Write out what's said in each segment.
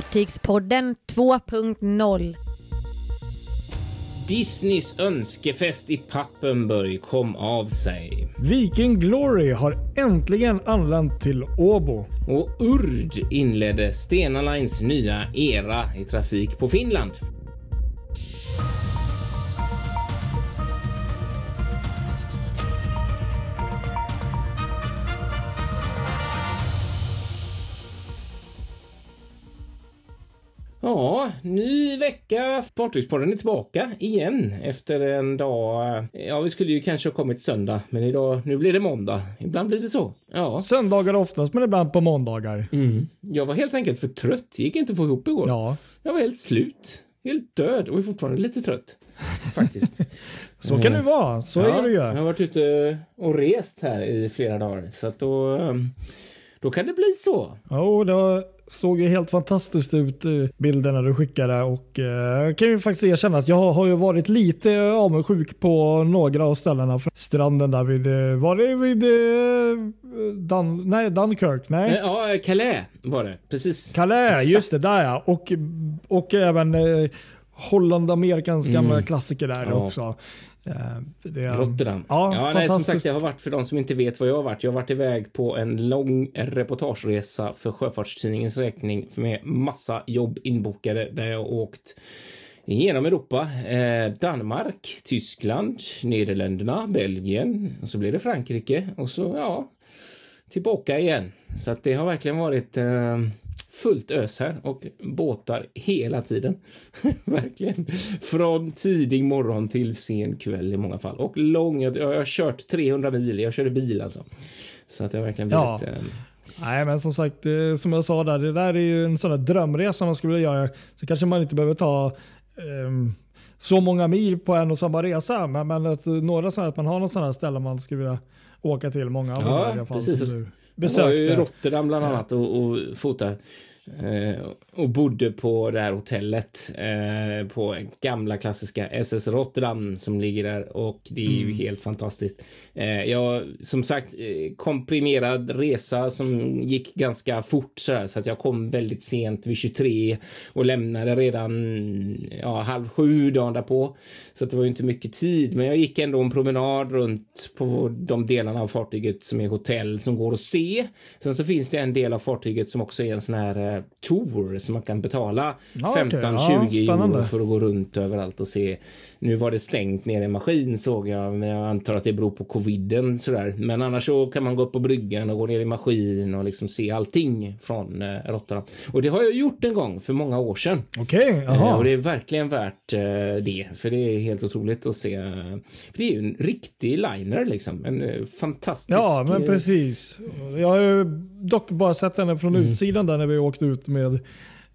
Fartygspodden 2.0 Disneys önskefest i Pappenburg kom av sig. Viking Glory har äntligen anlänt till Åbo. Och Urd inledde Stena Lines nya era i trafik på Finland. Ja, ny vecka. Fartygspodden är tillbaka igen efter en dag. Ja, vi skulle ju kanske ha kommit söndag, men idag, nu blir det måndag. Ibland blir det så. Ja. Söndagar oftast, men ibland på måndagar. Mm. Jag var helt enkelt för trött. Gick inte att få ihop igår. Ja. Jag var helt slut. Helt död och är fortfarande lite trött. Faktiskt. så kan det vara. Så ja, är det ju. Jag har varit ute och rest här i flera dagar, så att då, ehm, då kan det bli så. Jo, det var såg ju helt fantastiskt ut eh, bilderna du skickade och eh, kan ju faktiskt erkänna att jag har ju varit lite avundsjuk på några av ställena. Stranden där vid, eh, var det vid eh, Dan, nej, Dunkirk? Nej. Eh, Ja, Calais var det. Precis. Calais, Exakt. just det, där ja. Och, och även eh, Holland Amerikans gamla Mm. klassiker där Ja. också. Eh, det, Rotterdam. Ja, Ja, nej, som sagt, jag har varit för de som inte vet vad jag har varit. Jag har varit iväg på en lång reportageresa för Sjöfartstidningens räkning med massa jobb inbokade där jag har åkt genom Europa. Eh, Danmark, Tyskland, Nederländerna, Belgien och så blir det Frankrike och så ja, tillbaka igen. Så att det har verkligen varit eh, fullt ös här och båtar hela tiden. verkligen. Från tidig morgon till sen kväll i många fall. Och lång, jag, jag har kört 300 mil, jag körde bil alltså. Så att har verkligen Ja. blivit... Eh, Nej, men som sagt, eh, som jag sa där, det där är ju en sån där drömresa man skulle vilja göra. Så kanske man inte behöver ta ehm, så många mil på en och samma resa. Men, men att eh, några sådana, att man har något sådana ställen man skulle vilja åka till. Många av Ja, de här i alla fall precis. som du Jag var i besökte. Rotterdam bland annat och, och fotade. Eh, och bodde på det här hotellet eh, på gamla klassiska SS Rotterdam som ligger där och det är ju Mm. helt fantastiskt. Eh, jag som sagt komprimerad resa som gick ganska fort så, här, så att jag kom väldigt sent vid 23 och lämnade redan ja, halv sju dagen därpå. Så att det var ju inte mycket tid, men jag gick ändå en promenad runt på de delarna av fartyget som är hotell som går att se. Sen så finns det en del av fartyget som också är en sån här tour som man kan betala Ja, okej. 15-20 Ja, spännande. euro för att gå runt överallt och se. Nu var det stängt ner i maskin såg jag, men jag antar att det beror på coviden sådär. Men annars så kan man gå upp på bryggan och gå ner i maskin och liksom se allting från eh, Rotterdam. Och det har jag gjort en gång för många år sedan. Okej, Eh, jaha. Och det är verkligen värt eh, det, för det är helt otroligt att se. eh, Det är ju en riktig liner liksom, en eh, fantastisk. Ja, men eh, precis. Jag har ju dock bara sett henne från Mm. utsidan där när vi åkte ut med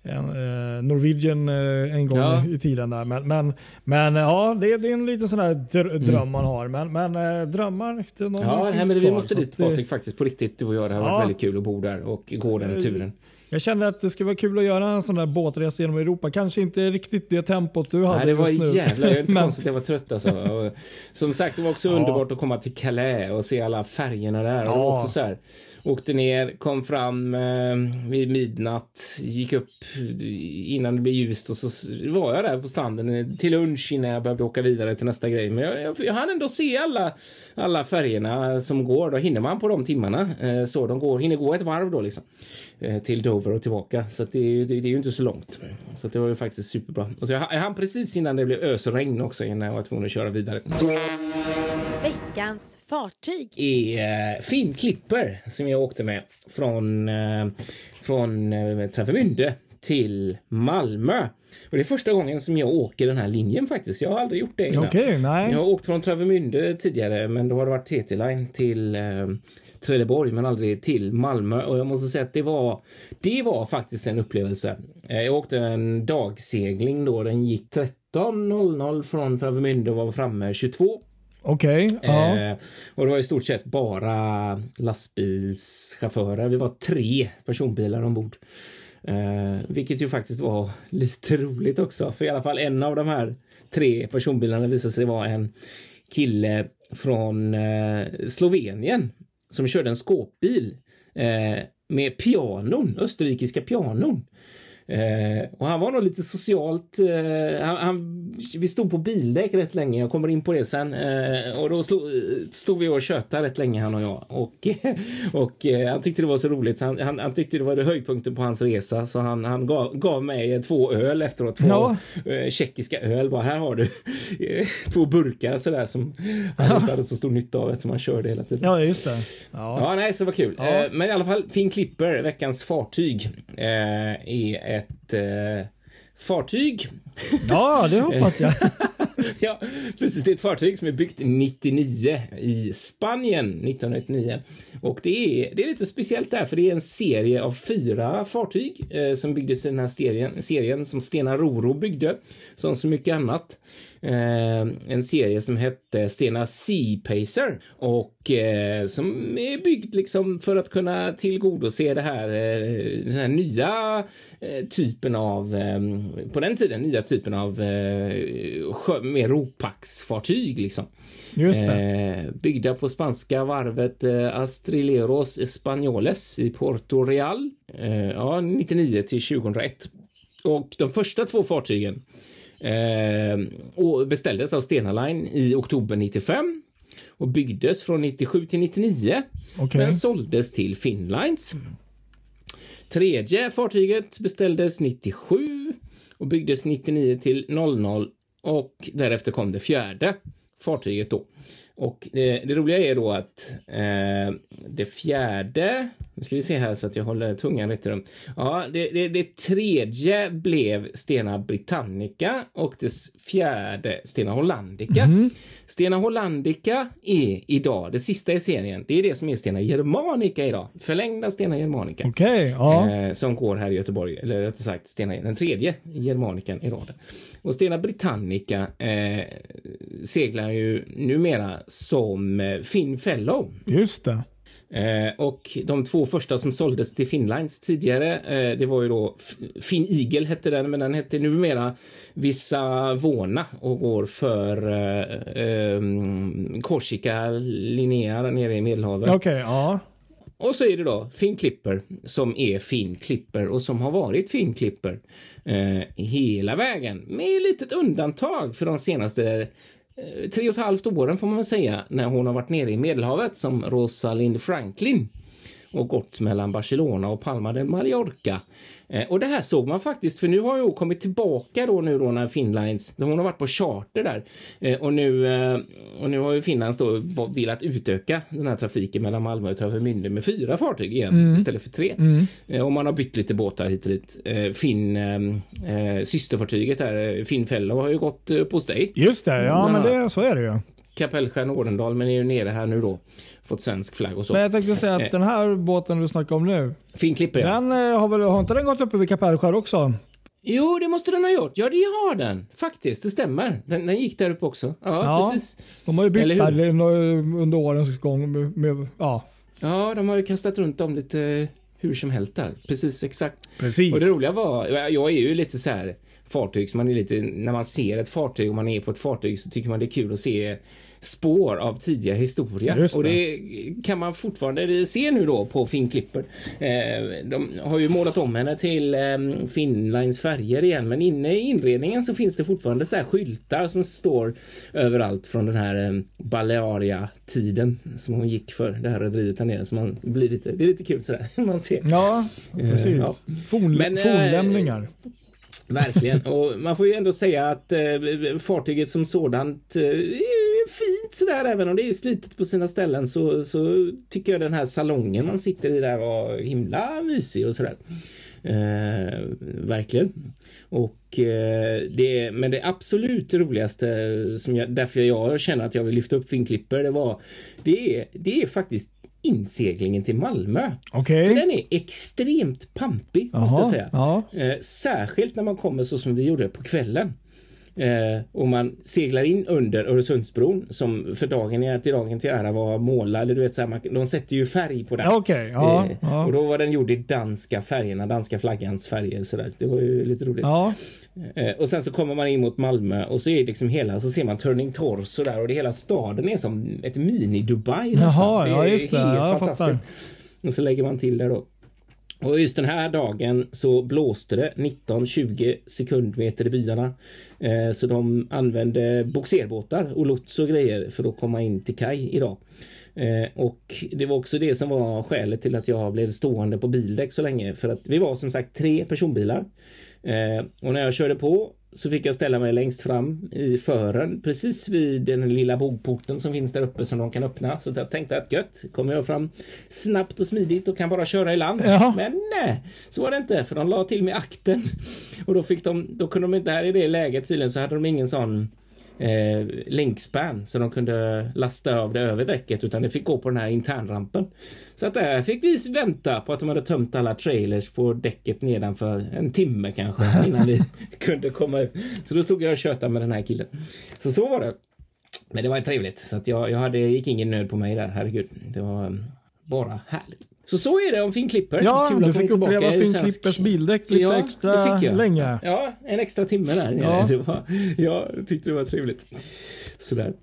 en, eh, Norwegian eh, en gång Ja. i tiden. där. Men, men, men ja, det, det är en liten sån här dr- dröm man har. Men, men eh, drömmar, Mm. Ja, nej, finns men vi måste dit Patrik faktiskt på riktigt du och jag. Det har Ja. varit väldigt kul att bo där och gå den Eh, turen. Jag känner att det skulle vara kul att göra en sån där båtresa genom Europa. Kanske inte riktigt det tempot du hade Nej, det var just nu. jävla, det är inte Men- konstigt att jag var trött alltså. Och, som sagt, det var också Ja. underbart att komma till Calais och se alla färgerna där. Och Ja. också så här, åkte ner, kom fram eh, vid midnatt, gick upp innan det blev ljust och så var jag där på stranden till lunch innan jag behövde åka vidare till nästa grej. Men jag, jag, jag hann ändå se alla, alla färgerna som går. Då hinner man på de timmarna. Eh, så de går, hinner gå ett varv då liksom. Eh, till Dover och tillbaka. Så att det, är ju- det, det är ju inte så långt. Så att det var ju faktiskt superbra. Och så jag, jag hann precis innan det blev ösregn också innan jag var tvungen att köra vidare. Veckans fartyg. är eh, Finn Clipper som jag åkte med från, eh, från eh, Travemünde till Malmö. Och det är första gången som jag åker den här linjen faktiskt. Jag har aldrig gjort det innan. Okej, nej. Jag har åkt från Travemünde tidigare, men då har det varit TT-line till eh, Trelleborg, men aldrig till Malmö. Och jag måste säga att det var, det var faktiskt en upplevelse. Eh, jag åkte en dagsegling då. Den gick 13.00 från Travemünde och var framme 22. Okej, ja. Eh, och det var i stort sett bara lastbilschaufförer. Vi var tre personbilar ombord. Eh, vilket ju faktiskt var lite roligt också. För i alla fall en av de här tre personbilarna visade sig vara en kille från eh, Slovenien som körde en skåpbil eh, med pianon, österrikiska pianon. Eh, och han var nog lite socialt. Eh, han, han, vi stod på bildäck rätt länge. Jag kommer in på det sen. Eh, och då stod, stod vi och tjötade rätt länge han och jag. Och, och eh, han tyckte det var så roligt. Han, han, han tyckte det var det höjdpunkten på hans resa. Så han, han gav, gav mig två öl efteråt. Två Ja. eh, tjeckiska öl. Bara, här har du eh, två burkar sådär som han inte hade så stor nytta av eftersom han körde hela tiden. Ja, just det. Ja. Ja, nej, så det var kul. Ja. Men i alla fall, Finn Clipper, veckans fartyg, är ett eh, fartyg. ja, det hoppas jag. ja, precis. Det är ett fartyg som är byggt 99 i Spanien 1999. Och det är, det är lite speciellt där, för det är en serie av fyra fartyg eh, som byggdes i den här serien, serien som Stena Roro byggde, som så mycket annat. Eh, en serie som hette Stena Sea Pacer och eh, som är byggd liksom för att kunna tillgodose det här, eh, den här nya eh, typen av, eh, på den tiden, nya typen av mer ropaxfartyg liksom. Just det. Eh, byggda på spanska varvet Astrileros Españoles i Porto Real. Ja, 99 till 2001. Och de första två fartygen och beställdes av Stena Line i oktober 95 och byggdes från 97 till 99 Okej. men såldes till Finnlines. Tredje fartyget beställdes 97 och byggdes 99 till 00 och därefter kom det fjärde fartyget då. Och det, det roliga är då att eh, det fjärde, nu ska vi se här så att jag håller tungan rätt i rum. Ja, det, det, det tredje blev Stena Britannica och det fjärde Stena Hollandica. Stena Hollandica är idag, det sista i serien, det är det som är Stena Germanica idag. Förlängda Stena Germanica. Okej, ja. Eh, som går här i Göteborg, eller rättare sagt Stena, den tredje Germanikan i raden. Och Stena Britannica eh, seglar ju numera som eh, Finn Fellow. Just det. Eh, och de två första som såldes till Finnlines tidigare, eh, det var ju då Finn Eagle hette den, men den hette numera Vissa Vona och går för eh, eh, Korsika Linnea nere i Medelhavet. Okej, ja. Och så är det då Finn Clipper som är Finn Clipper och som har varit Finn Clipper eh, hela vägen med litet undantag för de senaste Eh, tre och ett halvt åren får man väl säga när hon har varit nere i Medelhavet som Rosalind Franklin och gått mellan Barcelona och Palma de Mallorca. Eh, och det här såg man faktiskt, för nu har hon kommit tillbaka då nu då när Finnlines, hon har varit på charter där eh, och nu eh, och nu har ju Finlands då velat utöka den här trafiken mellan Malmö och Travemünde med fyra fartyg igen istället för tre. Eh, och man har bytt lite båtar hit och dit. Eh, Finn, eh, systerfartyget där, Finn Fellow har ju gått upp hos dig. Just det, ja men det, så är det ju. Kapellskär Ordendal, men är ju nere här nu då. Fått svensk flagg och så. Men jag tänkte säga Eh. att den här båten du snackar om nu, Finn Clipper ja. den eh, har väl, har inte den gått uppe vid Kapellskär också? Jo, det måste den ha gjort. Ja, det har den. Faktiskt, det stämmer. Den, den gick där uppe också. Ja, Ja. precis. De har ju bytt där under årens gång. Med, med, ja, Ja, de har ju kastat runt dem lite hur som helst där. Precis, exakt. precis. Och det roliga var, jag är ju lite så här fartygs, man är lite, när man ser ett fartyg och man är på ett fartyg så tycker man det är kul att se spår av tidigare historia. Just Och det. det kan man fortfarande se nu då på Finn Clipper. Eh, de har ju målat om henne till eh, Finnlines färger igen, men inne i inredningen så finns det fortfarande så här skyltar som står överallt från den här eh, Balearia-tiden som hon gick för, det här rederiet här nere. Så man blir lite, det är lite kul sådär, man ser. Ja, precis. Eh, ja. Eh, fornlämningar. Verkligen. Och man får ju ändå säga att eh, fartyget som sådant eh, är fint sådär. Även om det är slitet på sina ställen så, så tycker jag den här salongen man sitter i där var himla mysig och sådär. Eh, verkligen. Och eh, det, men det absolut roligaste som jag, därför jag känner att jag vill lyfta upp Finnklipper, det var det är, det är faktiskt inseglingen till Malmö. Okej. För den är extremt pampig måste jag säga. ja. Eh, särskilt när man kommer så som vi gjorde på kvällen. Eh, och man seglar in under Öresundsbron som för dagen är till dagen till ära var målad. Eller du vet, så här, man, de sätter ju färg på den. Ja, Okej, ja. Eh, ja. Och då var den gjord i danska färgerna, danska flaggans färger. Så där. Det var ju lite roligt. ja. Eh, och sen så kommer man in mot Malmö och så är det liksom hela, så ser man Turning Torso där och det hela staden är som ett mini-Dubai nästan. Jaha, ja, är just det. helt Ja, fantastiskt. Och så lägger man till där då. Och just den här dagen så blåste det 19-20 sekundmeter i byarna. Eh, så de använde boxerbåtar och lots och grejer för att komma in till kaj idag. Eh, och det var också det som var skälet till att jag blev stående på bildäck så länge. För att vi var som sagt tre personbilar. Eh, och när jag körde på så fick jag ställa mig längst fram i fören precis vid den lilla bogporten som finns där uppe som de kan öppna. Så jag tänkte att gött, kommer jag fram snabbt och smidigt och kan bara köra i land. Ja. Men nej, så var det inte för de la till med akten och då fick de, då kunde de inte, där i det läget tydligen så hade de ingen sån eh, linkspan så de kunde lasta av det över däcket utan det fick gå på den här internrampen. Så att där fick vi vänta på att de hade tömt alla trailers på däcket nedanför en timme kanske innan vi kunde komma ut. Så då stod jag och tjötade med den här killen. Så så var det. Men det var trevligt så att jag, jag hade, gick ingen nöd på mig där. Herregud, det var um, bara härligt. Så så är det om Finn Klipper. Ja, Kul att du fick uppleva i Finn svensk- Klippers bildäck lite Ja, extra länge. Ja, en extra timme där. Ja. Var, jag tyckte det var trevligt. Sådär.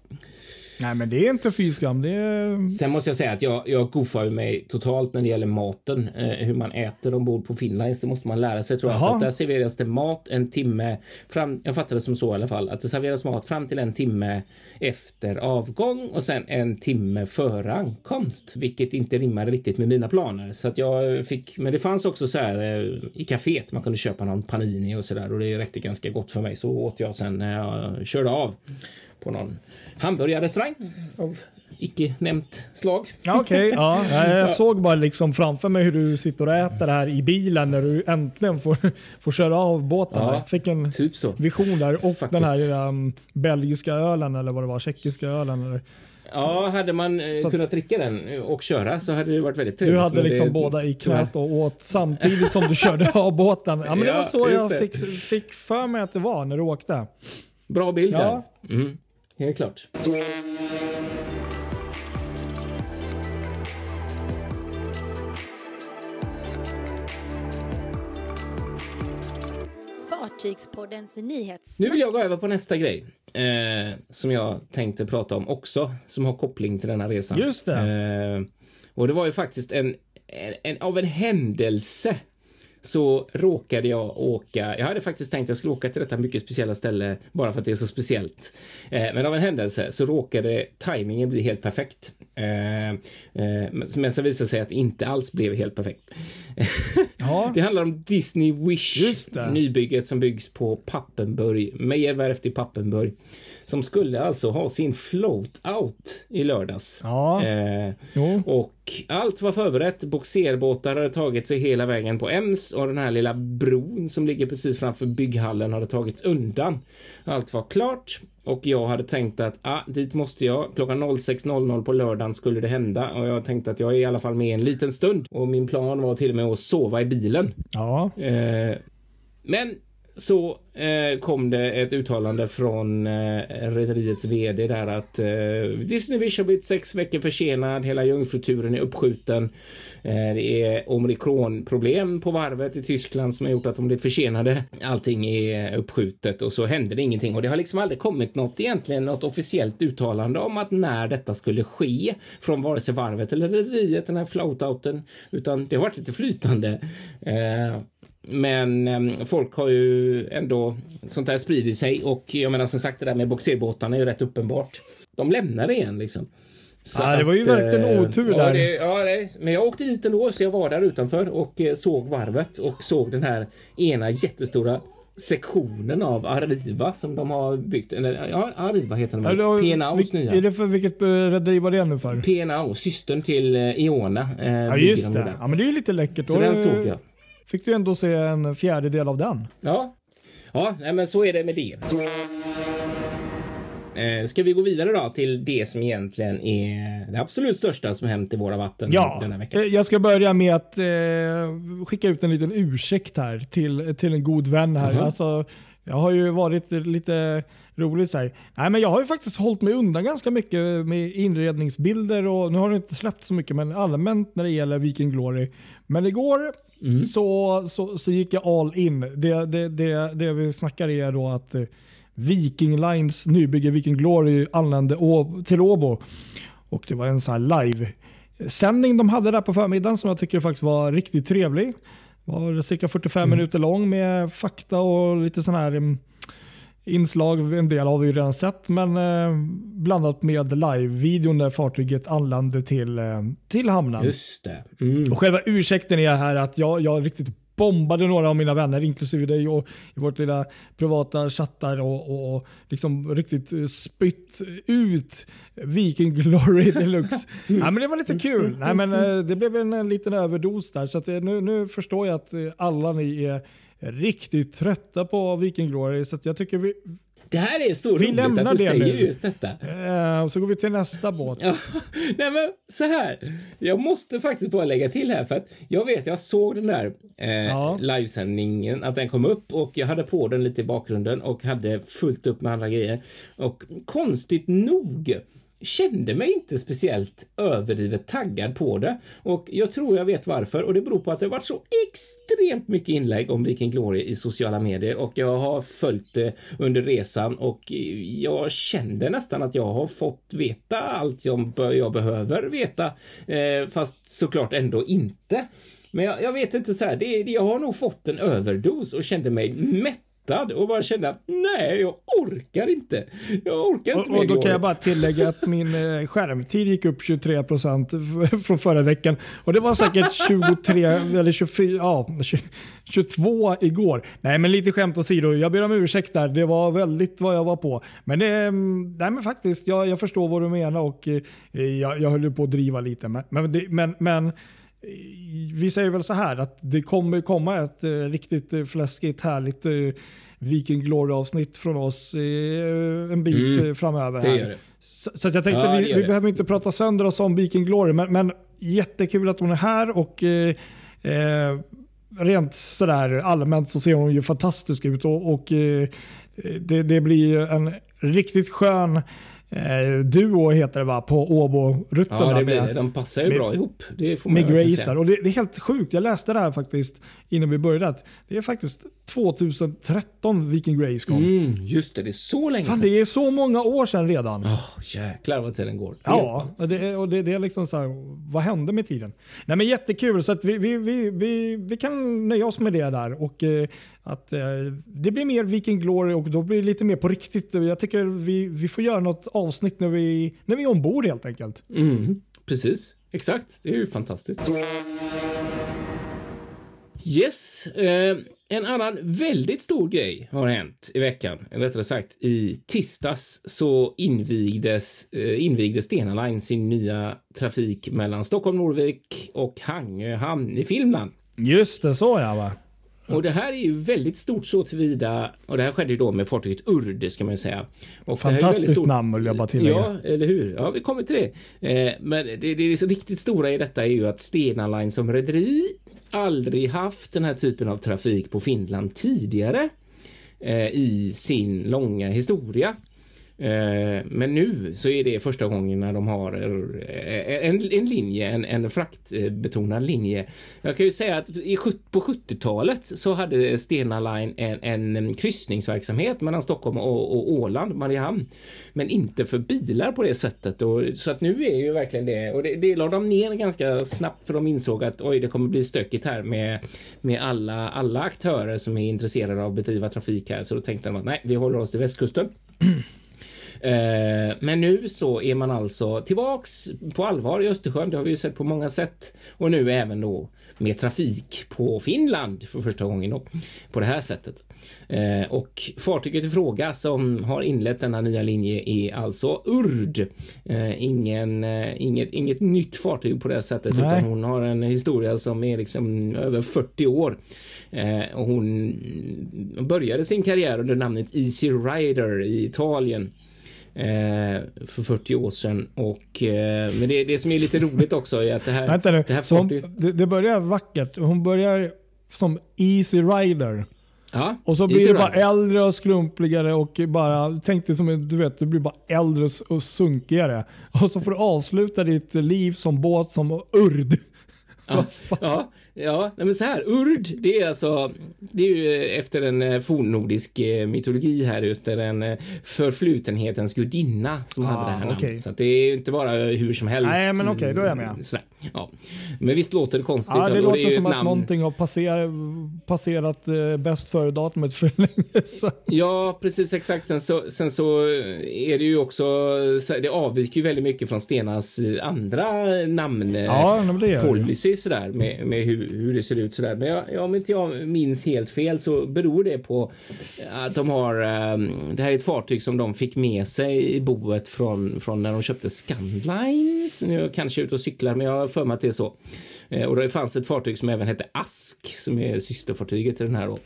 Nej men det är inte fy skam. Är... Sen måste jag säga att jag, jag goofar mig totalt när det gäller maten. Eh, hur man äter ombord på Finlines. Det måste man lära sig tror jag. Jaha. För där serveras det mat en timme fram. Jag fattar det som så i alla fall. Att det serveras mat fram till en timme efter avgång och sen en timme före ankomst. Vilket inte rimmade riktigt med mina planer. Så att jag fick, men det fanns också så här eh, i kaféet. Man kunde köpa någon panini och så där och det räckte ganska gott för mig. Så åt jag sen när jag körde av på någon hamburgarrestaurang av icke nämnt slag. Ja, Okej, ja. Jag såg bara liksom framför mig hur du sitter och äter det här i bilen när du äntligen får, får köra av båten. Ja. Fick en Typ så. vision där och Faktiskt. den här um, belgiska ölen eller vad det var, tjeckiska ölen. Eller. Ja, hade man eh, Så att- kunnat dricka den och köra så hade det varit väldigt trevligt. Du hade liksom det, båda i knät och åt samtidigt som du körde av båten. Ja, men det Ja, var så jag det. fick, fick för mig att det var när du åkte. Bra bild Ja. Mm. Helt klart. Fartygspoddens nyhets... Nu vill jag gå över på nästa grej eh, som jag tänkte prata om också, som har koppling till denna resan. Just det. Eh, och det var ju faktiskt en, en, en av en händelse så råkade jag åka. Jag hade faktiskt tänkt att jag skulle åka till detta mycket speciella ställe bara för att det är så speciellt. Eh, men av en händelse så råkade tajmingen bli helt perfekt. Eh, eh, men så visade sig att det inte alls blev helt perfekt. Ja. Det handlar om Disney Wish, nybygget som byggs på Pappenburg, Meyerwerft i Pappenburg, som skulle alltså ha sin float out i lördags. Ja. Eh, och allt var förberett. Boxerbåtar hade tagit sig hela vägen på Ems och den här lilla bron som ligger precis framför bygghallen hade tagits undan. Allt var klart och jag hade tänkt att ah, dit måste jag. Klockan 06.00 på lördagen skulle det hända och jag tänkte att jag är i alla fall med en liten stund och min plan var till och med att sova i bilen. Ja. Eh, men så eh, kom det ett uttalande från eh, rederiets vd där att eh, Disney Wish har blivit sex veckor försenad. Hela jungfruturen är uppskjuten. Eh, det är omikronproblem på varvet i Tyskland som har gjort att de blivit försenade. Allting är uppskjutet och så hände det ingenting och det har liksom aldrig kommit något egentligen något officiellt uttalande om att när detta skulle ske från vare sig varvet eller rederiet den här floatouten utan det har varit lite flytande. Eh, men em, folk har ju ändå sånt där sprider sig och jag menar som sagt det där med boxerbåtarna är ju rätt uppenbart. De lämnar det igen liksom. Så Ja, det var ju verkligen eh, otur ja, där. Det, ja, det, men jag åkte dit ändå så jag var där utanför och eh, såg varvet och såg den här ena jättestora sektionen av Arriva som de har byggt. Eller, ja, Arriva heter den väl? vil- nya. Är det för vilket eh, rederi var det nu för? P&A, systern till Iona. Eh, Ja just de det. där. Ja men det är ju lite läckert. Så Då den såg jag. Fick du ändå se en fjärdedel av den. Ja, ja men så är det med det. Eh, ska vi gå vidare då till det som egentligen är det absolut största som hänt i våra vatten Ja, denna vecka? eh, jag ska börja med att eh, skicka ut en liten ursäkt här till, till en god vän här. Jaha. Alltså, jag har ju varit lite roligt så här. Nej, men jag har ju faktiskt hållit mig undan ganska mycket med inredningsbilder och nu har det inte släppt så mycket men allmänt när det gäller Viking Glory. Men igår Mm. så, så, så gick jag all in. Det, det, det, det vi snackar är då att eh, Viking Lines nybygge Viking Glory anlände till Åbo. Och det var en sån här live sändning de hade där på förmiddagen som jag tycker faktiskt var riktigt trevlig. Var cirka 45 mm. minuter lång med fakta och lite sån här um, inslag. En del har vi redan sett, men eh, blandat med live-videon där fartyget anlände till, eh, till hamnen. Just det. Mm. Och själva ursäkten är här att jag, jag riktigt bombade några av mina vänner, inklusive dig, och i vårt lilla privata chattar och, och liksom riktigt eh, spytt ut Viking Glory Deluxe. ja, men det var lite kul. Nej, men, det blev en, en liten överdos där, så eh, nu, nu förstår jag att alla ni är riktigt trötta på Viking Glory. Så jag tycker vi, det här är så vi roligt att du säger nu. just detta. Uh, så går vi till nästa båt. Ja, nej men så här. Jag måste faktiskt bara lägga till här för att jag vet, jag såg den där eh, ja. livesändningen, att den kom upp och jag hade på den lite i bakgrunden och hade fullt upp med andra grejer. Och konstigt nog kände mig inte speciellt överdrivet taggad på det. Och jag tror jag vet varför. Och det beror på att det varit så extremt mycket inlägg om Viking Glory i sociala medier. Och jag har följt det under resan. Och jag kände nästan att jag har fått veta allt jag, jag behöver veta. Eh, fast såklart ändå inte. Men jag, jag vet inte så här, det, jag har nog fått en överdos och kände mig mätt mättad och bara kände att nej, jag orkar inte. Jag orkar inte Och, och då kan jag bara tillägga att min eh, skärmtid gick upp 23 procent från förra veckan och det var säkert 23 eller 24, ja, 22 igår. Nej, men lite skämt åsido. Jag ber om ursäkt där. Det var väldigt vad jag var på. Men det, mm, nej, men faktiskt, jag, jag förstår vad du menar och eh, jag, jag höll på att driva lite. Men, men, men vi säger väl så här att det kommer komma ett eh, riktigt eh, fläskigt härligt eh, Viking Glory-avsnitt från oss eh, en bit mm, framöver. Här. Så, så jag tänkte ja, vi, vi behöver inte prata sönder oss om Viking Glory, men, men jättekul att hon är här och eh, eh, rent sådär allmänt så ser hon ju fantastisk ut och, och det, det blir en riktigt skön eh, duo heter det va, på Åbo-rutten. Ja, det blir det. De passar ju med, bra ihop. Det får man med Grace där. Och det, det, är helt sjukt. Jag läste det här faktiskt innan vi började. Det är faktiskt 2013 Viking Grace kom. Mm, just det, det är så länge Fan, sedan. Det är så många år sedan redan. Oh, jäklar vad tiden går. Ja, och det, och det, det är liksom så här, vad hände med tiden? Nej men jättekul, så att vi, vi, vi, vi, vi kan nöja oss med det där. Och eh, att eh, det blir mer Viking Glory och då blir det lite mer på riktigt. Jag tycker vi, vi får göra något avsnitt när vi, när vi är ombord helt enkelt. Mm, precis, exakt. Det är ju fantastiskt. Yes, eh, en annan väldigt stor grej har hänt i veckan. Eller rättare sagt i tisdags så invigdes, eh, invigde Stena Line sin nya trafik mellan Stockholm, Norvik och Hangö hamn i Finland. Just det, så ja va. Och det här är ju väldigt stort så tillvida, och det här skedde ju då med fartyget Urd ska man säga. Och Fantastiskt stort, namn vill jag bara tillägga. Ja, eller hur? Ja, vi kommer till det. Eh, men det, det, det riktigt stora i detta är ju att Stena Line som rederi aldrig haft den här typen av trafik på Finland tidigare eh, i sin långa historia. Eh, men nu så är det första gången när de har eh, en, en linje, en, en fraktbetonad linje. Jag kan ju säga att i, på 70-talet så hade Stena Line en, en kryssningsverksamhet mellan Stockholm och, och Åland, Mariehamn, men inte för bilar på det sättet. Och, så att nu är ju verkligen det, och det, det la de ner ganska snabbt för de insåg att oj, det kommer bli stökigt här med, med alla, alla aktörer som är intresserade av att bedriva trafik här. Så då tänkte de att nej, vi håller oss till västkusten. Eh, men nu så är man alltså tillbaks på allvar i Östersjön. Det har vi ju sett på många sätt och nu även då med trafik på Finland för första gången då, på det här sättet. Eh, och fartyget i fråga som har inlett denna nya linje är alltså Urd. Eh, ingen, inget, inget nytt fartyg på det sättet Nej. utan hon har en historia som är liksom över 40 år. och hon började sin karriär under namnet Easy Rider i Italien för 40 år sedan. Och, eh, men det, det som är lite roligt också är att det här... Vänta nu, det, här hon, det, det börjar vackert. Hon börjar som Easy Rider. Ja, och så blir det bara äldre och skrumpligare och bara, tänk dig som du vet, du blir bara äldre och sunkigare. Och så får du avsluta ditt liv som båt som urd. Ja, ja, ja men så här, Urd, det är alltså, det är ju efter en eh, fornnordisk eh, mytologi här ute, en eh, förflutenhetens gudinna som Ah, hade det här okej. namnet. Så det är ju inte bara hur som helst. Nej, men okej, då är jag med. Sådär, ja. Men visst låter det konstigt? Ja, det låter ju som att namn- någonting har passerat, passerat eh, bäst före-datumet för länge sedan. Ja, precis exakt. Sen så, sen så är det ju också, så det avviker ju väldigt mycket från Stenas andra namn. Ja, det det. policy sådär med, med hur, hur det ser ut sådär. Men jag, om inte jag minns helt fel så beror det på att de har, eh, det här är ett fartyg som de fick med sig i boet från, från när de köpte Scandlines. Nu är jag kanske ute och cyklar men jag har för mig att det är så. Eh, och det fanns ett fartyg som även hette Ask som är systerfartyget till den här då.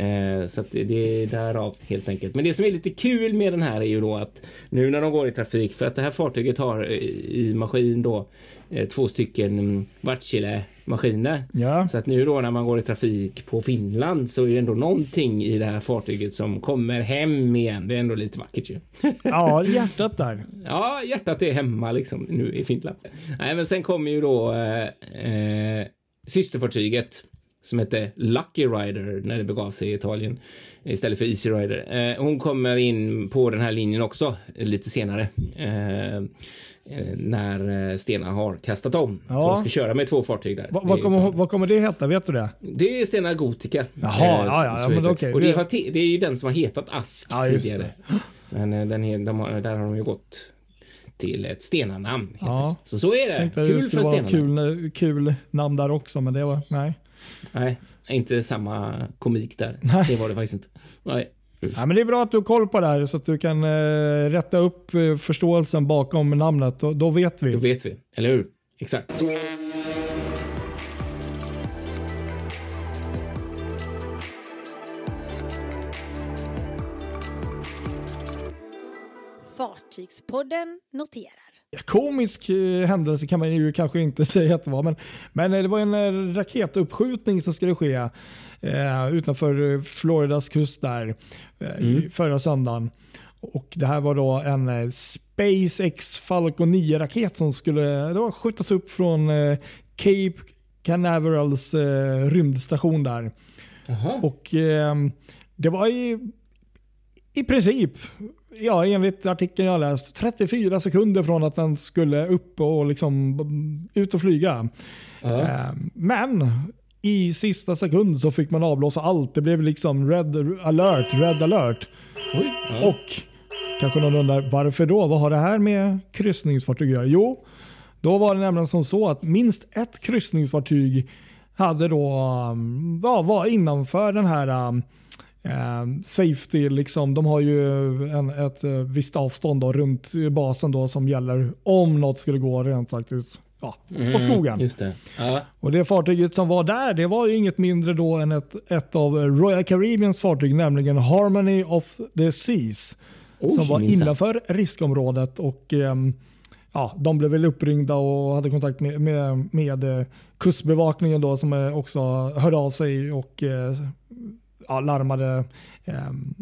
Eh, så det, det är därav helt enkelt. Men det som är lite kul med den här är ju då att nu när de går i trafik för att det här fartyget har eh, i maskin då två stycken Wärtsilä-maskiner. Ja. Så att nu då när man går i trafik på Finland så är det ändå någonting i det här fartyget som kommer hem igen. Det är ändå lite vackert ju. ja, hjärtat där. Ja, hjärtat är hemma liksom nu i Finland. Nej, men sen kommer ju då eh, eh, systerfartyget som hette Lucky Rider när det begav sig i Italien istället för Easy Rider. Eh, hon kommer in på den här linjen också eh, lite senare. Eh, eh, när eh, Stena har kastat om. Ja. Så de ska köra med två fartyg där. Va, vad, kommer, vad kommer det heta? Vet du det? Det är Stena Gotica. Jaha, Eh, ja, ja, ja, men okej. Och det, har, det är ju den som har hetat Ask Ja, tidigare. Men den, de har, där har de ju gått till ett Stena-namn. Ja. Så så är det. Tänkte Kul för Stena. kul, kul namn där också, men det var nej. Nej, inte samma komik där. Nej. Det var det faktiskt inte. Nej. Ja, men det är bra att du har koll på det här så att du kan eh, rätta upp eh, förståelsen bakom namnet. Då, då vet vi. Då vet vi, eller hur? Exakt. Fartygspodden noterar. Komisk eh, händelse kan man ju kanske inte säga att det var, men, men eh, det var en eh, raketuppskjutning som skulle ske eh, utanför Floridas kust där i förra söndagen. Och Det här var då en SpaceX Falcon 9-raket som skulle då skjutas upp från eh, Cape Canaverals eh, rymdstation där. Jaha. Och eh, Det var i, i princip, ja, enligt artikeln jag läst, 34 sekunder från att den skulle upp och liksom ut och flyga. Eh, men i sista sekund så fick man avblåsa allt. Det blev liksom red alert, red alert. Ja. Och kanske någon undrar varför då? Vad har det här med kryssningsfartyg att göra? Jo, då var det nämligen som så att minst ett kryssningsfartyg hade då, ja, var innanför den här um, safety. Liksom. De har ju en, ett uh, visst avstånd då, runt basen då, som gäller om något skulle gå rent sagt ut ja, åt skogen. Mm, Just det. Ja. Och det fartyget som var där, det var ju inget mindre då än ett, ett av Royal Caribbeans fartyg, nämligen Harmony of the Seas. Oj, som var innanför riskområdet och ehm, ja, de blev väl uppringda och hade kontakt med, med, med eh, kustbevakningen då som eh, också hörde av sig och eh, ja, larmade ehm,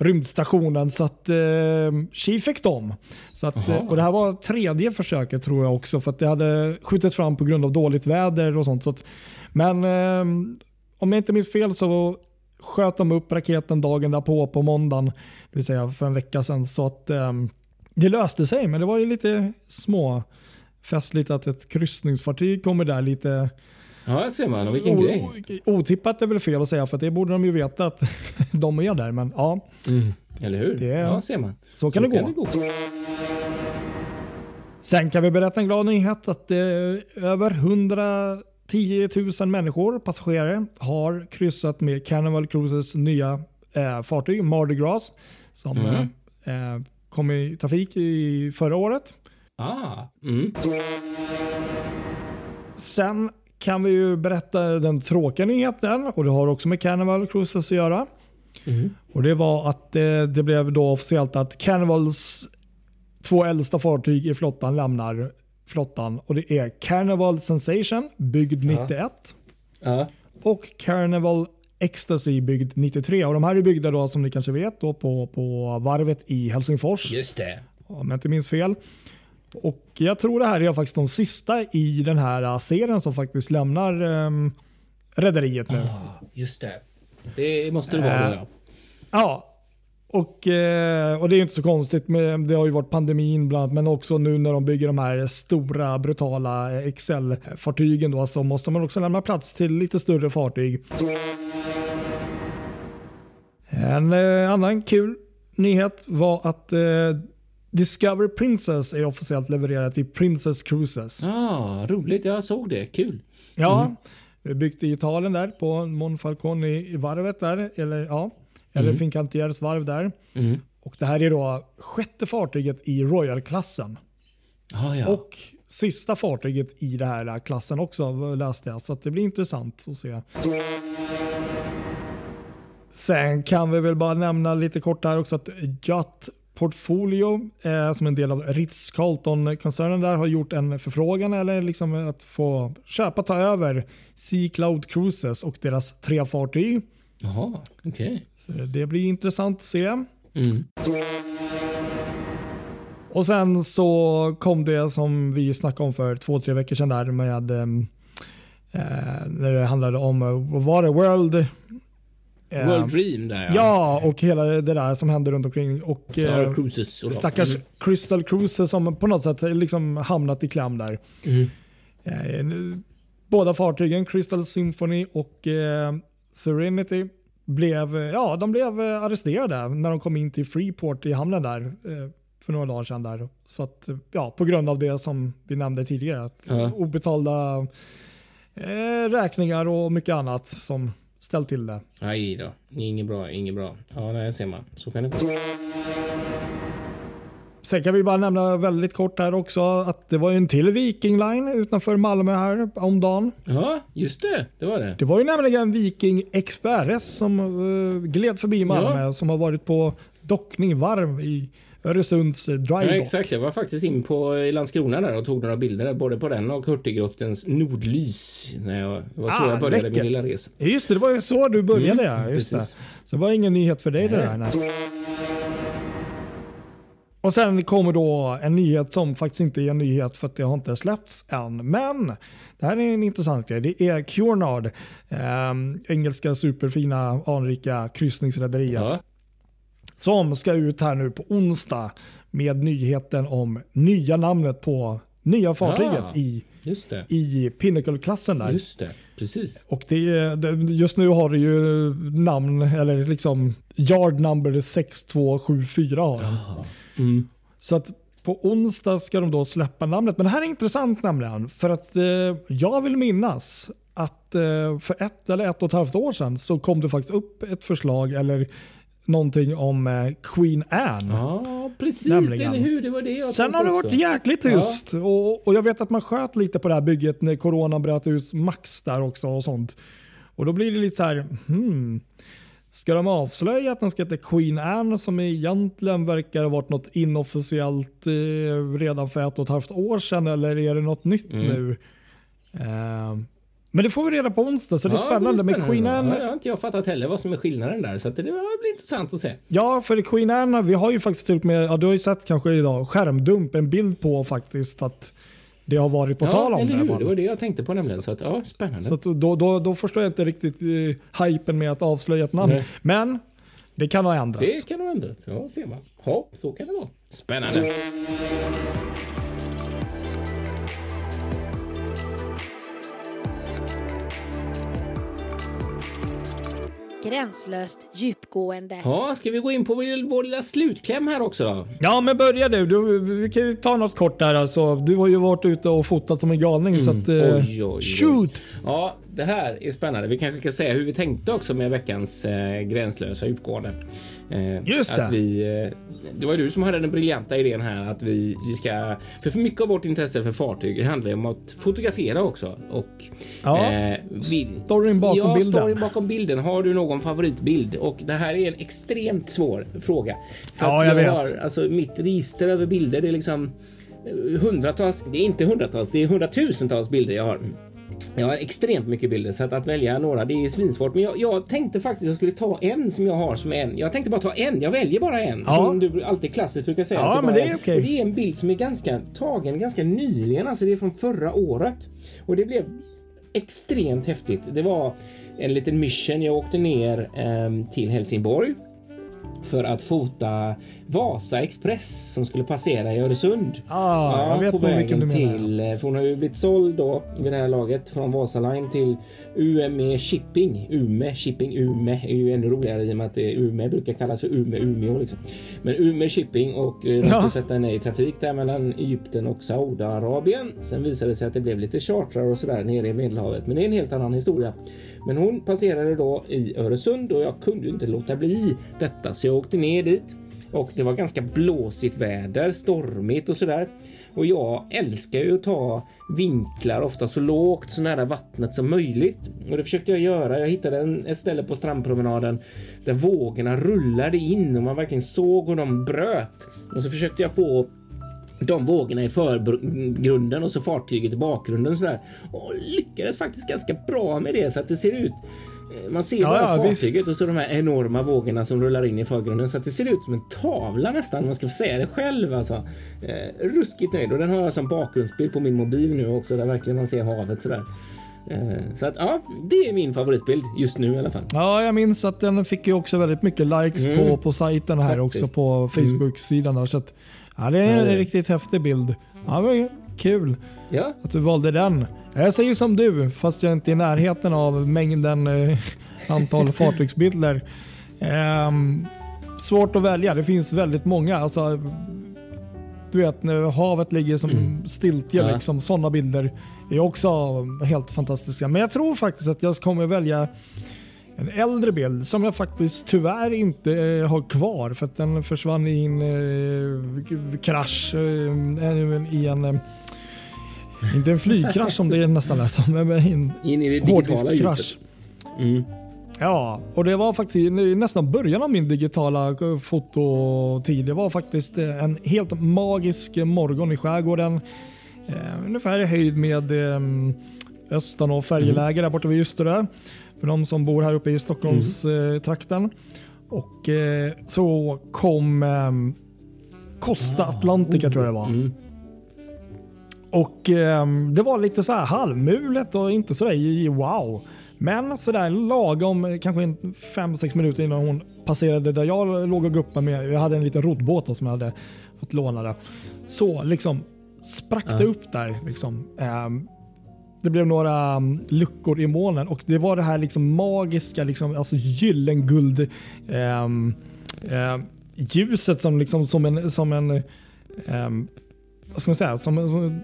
rymdstationen så att eh, Chi fick dem. Så att, eh, och det här var tredje försöket tror jag också för att det hade skjutits fram på grund av dåligt väder och sånt. Så att, men eh, om jag inte minns fel så sköt de upp raketen dagen därpå på måndagen, det vill säga för en vecka sedan. Så att eh, det löste sig, men det var ju lite små festligt att ett kryssningsfartyg kommer där lite ja, ser man. Och vilken o- grej. otippat är väl fel att säga för det borde de ju veta att de är där. Men ja, Mm. Eller hur? Det- Ja, ser man. så kan, det, gå. Sen kan vi berätta en glad nyhet att eh, över 110 000 människor, passagerare, har kryssat med Carnival Cruises nya eh, fartyg Mardi Gras som eh, eh, kom i trafik i förra året. Ah. Mm. Sen kan vi ju berätta den tråkiga nyheten och det har också med Carnival Cruises att göra. Mm. Och Det var att eh, det blev då officiellt att Carnivals två äldsta fartyg i flottan lämnar flottan. Och Det är Carnival Sensation byggd 91 Ja. och Carnival Ecstasy byggd 93. Och De här är byggda då, som ni kanske vet då, på, på varvet i Helsingfors Just det. om jag inte minns fel. Och jag tror det här är faktiskt de sista i den här äh, serien som faktiskt lämnar um, rederiet nu. Ah, just det. Det måste det vara då, ja. Ja, och, eh, och det är inte så konstigt. Med, det har ju varit pandemin bland annat, men också nu när de bygger de här stora brutala Excel-fartygen då, så måste man också lämna plats till lite större fartyg. En eh, annan kul nyhet var att Discovery Princess är officiellt levererat till Princess Cruises. Ah, roligt, jag såg det. Kul. Ja, mm. byggt i Italien där på Monfalcone i varvet där. Eller ja, eller mm. Fincantiers varv där. Mm. Och Det här är då sjätte fartyget i Royal-klassen. Ah, ja. Och sista fartyget i den här klassen också läste jag. Så det blir intressant att se. Sen kan vi väl bara nämna lite kort här också att Yacht Portfolio eh, som en del av Ritz-Carlton-koncernen där har gjort en förfrågan eller liksom att få köpa, ta över Sea Cloud Cruises och deras tre fartyg. Jaha, okej. Okay. det blir intressant att se. Mm. Och sen så kom det som vi snackade om för två, tre veckor sedan där med eh, när det handlade om, vad var det, World World Dream där ja. Ja, och hela det där som händer runt omkring. Och, Star eh, Cruises. Och stackars mm. Crystal Cruises som på något sätt liksom hamnat i kläm där. Mm. Eh, båda fartygen, Crystal Symphony och eh, Serenity, blev, ja, de blev eh, arresterade när de kom in till Freeport i hamnen där eh, för några dagar sedan. Där. Så att, ja, på grund av det som vi nämnde tidigare. Att ja. Obetalda eh, räkningar och mycket annat som ställt till det. Aj då. Inget bra, inget bra. Ja, det ser man. Så kan det vara. Sen kan vi bara nämna väldigt kort här också att det var en till Viking Line utanför Malmö här om dagen. Ja, just det. Det var det. Det var ju nämligen Viking XPRS som uh, gled förbi Malmö ja. som har varit på dockning varv i Öresunds eh, drydock. Ja, exakt. Jag var faktiskt in på i Landskrona där och tog några bilder både på den och Hurtigrottens nordlys. När jag, det var så ah, jag började läckert. min lilla resa. Just det, det var ju så du började mm, ja. Just det. Så det var ingen nyhet för dig nej. det där. Nej. Och sen kommer då en nyhet som faktiskt inte är en nyhet för att det har inte släppts än. Men det här är en intressant grej. Det är Cunard, eh, engelska superfina anrika kryssningsrederiet. Ja som ska ut här nu på onsdag med nyheten om nya namnet på nya fartyget ja, i, i Pinnacle-klassen. där. Just det, precis. Och det, just nu har det ju namn, eller liksom Yard number 6274 har mm. Så att på onsdag ska de då släppa namnet. Men det här är intressant nämligen. För att eh, jag vill minnas att eh, för ett eller ett och ett halvt år sedan så kom det faktiskt upp ett förslag eller någonting om eh, Queen Anne. Ja, precis. Nämligen. Eller hur? Det var det jag Sen har det varit jäkligt tyst. Ja. Och, och jag vet att man sköt lite på det här bygget när corona bröt ut max där också och sånt. Och då blir det lite så här, hmm. Ska de avslöja att den ska heta Queen Anne som egentligen verkar ha varit något inofficiellt eh, redan för ett och ett halvt år sedan eller är det något nytt mm. nu? Eh, men det får vi reda på onsdag så det är ja, spännande. Det är spännande. Med Queen Anne... Ja, inte jag fattat heller vad som är skillnaden där. Så det blir intressant att se. Ja, för Queen Anne, vi har ju faktiskt till med, ja, du har ju sett kanske idag, skärmdump, en bild på faktiskt att det har varit på ja, tal om eller hur? det. Det var det jag tänkte på nämligen. Så att, ja, spännande. Så då, då, då förstår jag inte riktigt eh, hypen med att avslöja ett namn. Nej. Men det kan ha ändrats. Det kan ha ändrats, ja ser man. Ja, så kan det vara. Spännande. Gränslöst djupgående. Ja, ska vi gå in på vår, lilla slutkläm här också då? Ja, men börja du. du vi kan ju ta något kort där alltså. Du har ju varit ute och fotat som en galning mm. så att... Eh, oj, oj, oj. Shoot! Ja, det här är spännande. Vi kanske kan säga hur vi tänkte också med veckans eh, gränslösa djupgående. Eh, Just det. Att vi, eh, det var du som hade den briljanta idén här att vi, vi ska... För, mycket av vårt intresse för fartyg handlar om att fotografera också. Och, ja, eh, vi, storyn bakom ja, bilden. storyn bakom bilden. Har du någon favoritbild? Och det här är en extremt svår fråga. För ja, jag, jag vet. Har, alltså, mitt register över bilder, det är liksom hundratals, det är inte hundratals, det är hundratusentals bilder jag har. Jag har extremt mycket bilder så att, att välja några det är svinsvårt. Men jag, jag tänkte faktiskt att jag skulle ta en som jag har som en. Jag tänkte bara ta en. Jag väljer bara en. Ja. Som du alltid klassiskt brukar säga. Ja, men det är okej. Och det är en bild som är ganska tagen ganska nyligen. Alltså det är från förra året. Och det blev extremt häftigt. Det var en liten mission. Jag åkte ner ehm, till Helsingborg för att fota Vasa Express som skulle passera i Öresund. Ah, jag vet på vägen du menar. till, eh, för hon har ju blivit såld då vid det här laget från Vasaline till UME Shipping. Ume Shipping, Ume är ju ännu roligare i och med att det Ume brukar kallas för Ume, Umeå liksom. Men Ume Shipping och eh, de Ja. sätta ner i trafik där mellan Egypten och Saudiarabien. Sen visade det sig att det blev lite chartrar och sådär nere i Medelhavet, men det är en helt annan historia. Men hon passerade då i Öresund och jag kunde ju inte låta bli detta så jag åkte ner dit och det var ganska blåsigt väder, stormigt och sådär. Och jag älskar ju att ta vinklar ofta så lågt, så nära vattnet som möjligt. Och det försökte jag göra. Jag hittade en, ett ställe på strandpromenaden där vågorna rullade in och man verkligen såg hur de bröt. Och så försökte jag få de vågorna i förgrunden och så fartyget i bakgrunden sådär. Och lyckades faktiskt ganska bra med det så att det ser ut man ser Ja, bara ja, fartyget visst. och så de här enorma vågorna som rullar in i förgrunden så att det ser ut som en tavla nästan om man ska få säga det själv alltså. Eh, ruskigt nöjd och den har jag som bakgrundsbild på min mobil nu också där verkligen man ser havet sådär. Eh, så att ja, det är min favoritbild just nu i alla fall. Ja, jag minns att den fick ju också väldigt mycket likes Mm. på, på sajten här Faktiskt. också på Facebook-sidan. där, Så att, ja, det är Ja, en det. riktigt häftig bild. Ja, men kul Ja, att du valde den. Jag säger som du, fast jag är inte i närheten av mängden eh, antal fartygsbilder. Ehm, svårt att välja. Det finns väldigt många. Alltså, du vet när havet ligger som Mm. stiltje. Ja. Liksom, sådana bilder är också helt fantastiska. Men jag tror faktiskt att jag kommer välja en äldre bild som jag faktiskt tyvärr inte eh, har kvar för att den försvann i en eh, krasch eh, i en eh, inte en flygkrasch som det nästan lät som, men en in i det digitala djupet. Mm. Ja, och det var faktiskt nästan början av min digitala eh, fototid. Det var faktiskt eh, en helt magisk morgon i skärgården. Eh, ungefär i höjd med eh, Östan färjeläge där borta vid Ljusterö. För de som bor här uppe i Stockholmstrakten. Eh, trakten. och eh, så kom eh, Costa Atlantica tror jag det var. Mm. Och ehm, det var lite så här halvmulet och inte så där wow. Men sådär lagom, eh, kanske 5-6 minuter innan hon passerade där jag låg och guppade med. Jag hade en liten roddbåt som jag hade fått låna där. Så liksom sprack det Ja. upp där. Liksom. Ehm, det blev några um, luckor i molnen och det var det här liksom magiska, liksom, alltså gyllenguld ehm, ehm, ljuset som liksom som en, som en ehm, vad ska man säga, som, som,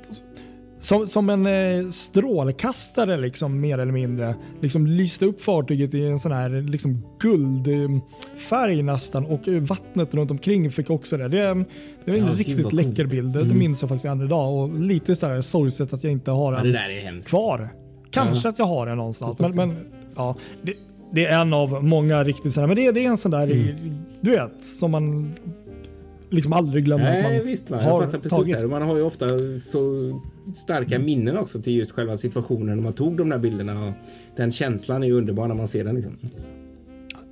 som, som en eh, strålkastare liksom mer eller mindre. Liksom lyste upp fartyget i en sån här liksom guldfärg nästan och eh, vattnet runt omkring fick också det. Det, det var en Ja, riktigt läcker bild. Det Mm. minns jag faktiskt än idag och lite så här sorgset att jag inte har Ja, den det hemskt. kvar. Kanske Ja. att jag har den någonstans. Men, men ja, det, det är en av många riktigt sådana. Men det, det är en sån där, Mm. du vet, som man liksom aldrig glömmer att Nej, man visst. Va? har Jag fattar precis tagit. det. Man har ju ofta så starka minnen också till just själva situationen när man tog de där bilderna. Och den känslan är ju underbar när man ser den. Liksom.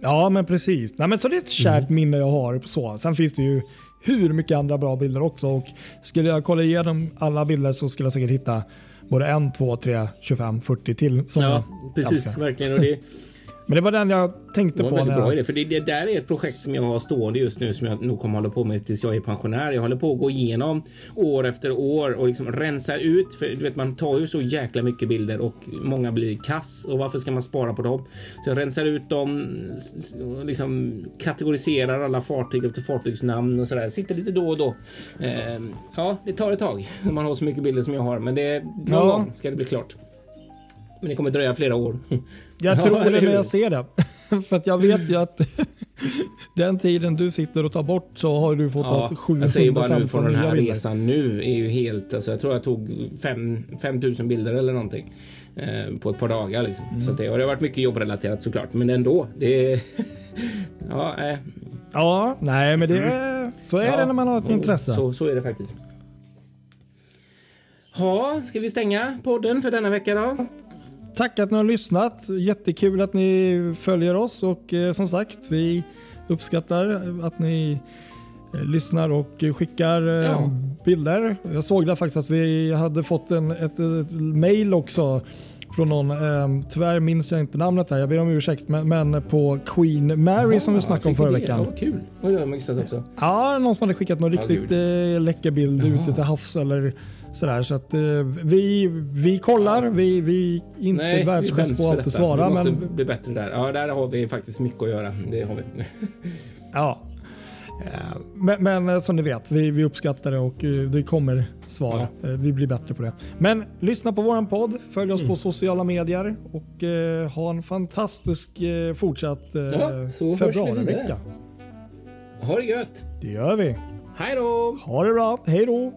Ja, men precis. Nej, men så det är ett kärt minne jag har. Så. Sen finns det ju hur mycket andra bra bilder också. Och skulle jag kolla igenom alla bilder så skulle jag säkert hitta både en, två, tre, 25, 40 till. Som Ja, precis. älskar. Verkligen. Och det Men det var den jag tänkte var på. När bra jag, idé. För det, det där är ett projekt som jag har stående just nu som jag nog kommer hålla på med tills jag är pensionär. Jag håller på att gå igenom år efter år och liksom rensa ut. För du vet, man tar ju så jäkla mycket bilder och många blir kass. Och varför ska man spara på dem? Så jag rensar ut dem, liksom kategoriserar alla fartyg efter fartygsnamn och sådär. Sitter lite då och då. Ehm, ja, det tar ett tag när man har så mycket bilder som jag har. Men det, någon Ja. gång ska det bli klart. Men det kommer dröja flera år. jag Ja, tror det när jag ser det. För att jag vet ju att den tiden du sitter och tar bort så har du fått Ja, att jag säger bara nu 715 från den här bilder. resan nu är ju helt, alltså jag tror jag tog fem, 5000 bilder eller någonting eh, på ett par dagar liksom. Mm. Så det, och det har varit mycket jobbrelaterat såklart, men ändå. Det ja, eh, Ja, nej men det är, så är ja, det när man har ett intresse. Så, så är det faktiskt. Ja, ska vi stänga podden för denna vecka då? Tack att ni har lyssnat. Jättekul att ni följer oss och eh, som sagt, vi uppskattar att ni eh, lyssnar och skickar eh, Ja. bilder. Jag såg där faktiskt att vi hade fått en, ett, ett mail också från någon, eh, tyvärr minns jag inte namnet här, jag ber om ursäkt, men, men på Queen Mary som vi snackade om förra det. veckan. Ja, kul. Oj, det har missat också. Ja, någon som hade skickat någon Ja, riktigt eh, läcker bild ute till havs eller sådär. Så att eh, vi, vi kollar, vi, vi är inte världsbäst på allt att svara. Vi måste Men bli bättre där. Ja, där har vi faktiskt mycket att göra. Det har vi. ja. Eh, Men, men eh, som ni vet, vi, vi uppskattar det och eh, det kommer svar. Eh, Vi blir bättre på det. Men lyssna på våran podd, följ oss Mm. på sociala medier och eh, ha en fantastisk eh, fortsatt eh, Ja, februarivecka. Ha det gött. Det gör vi. Hej då! Ha det bra. Hej då!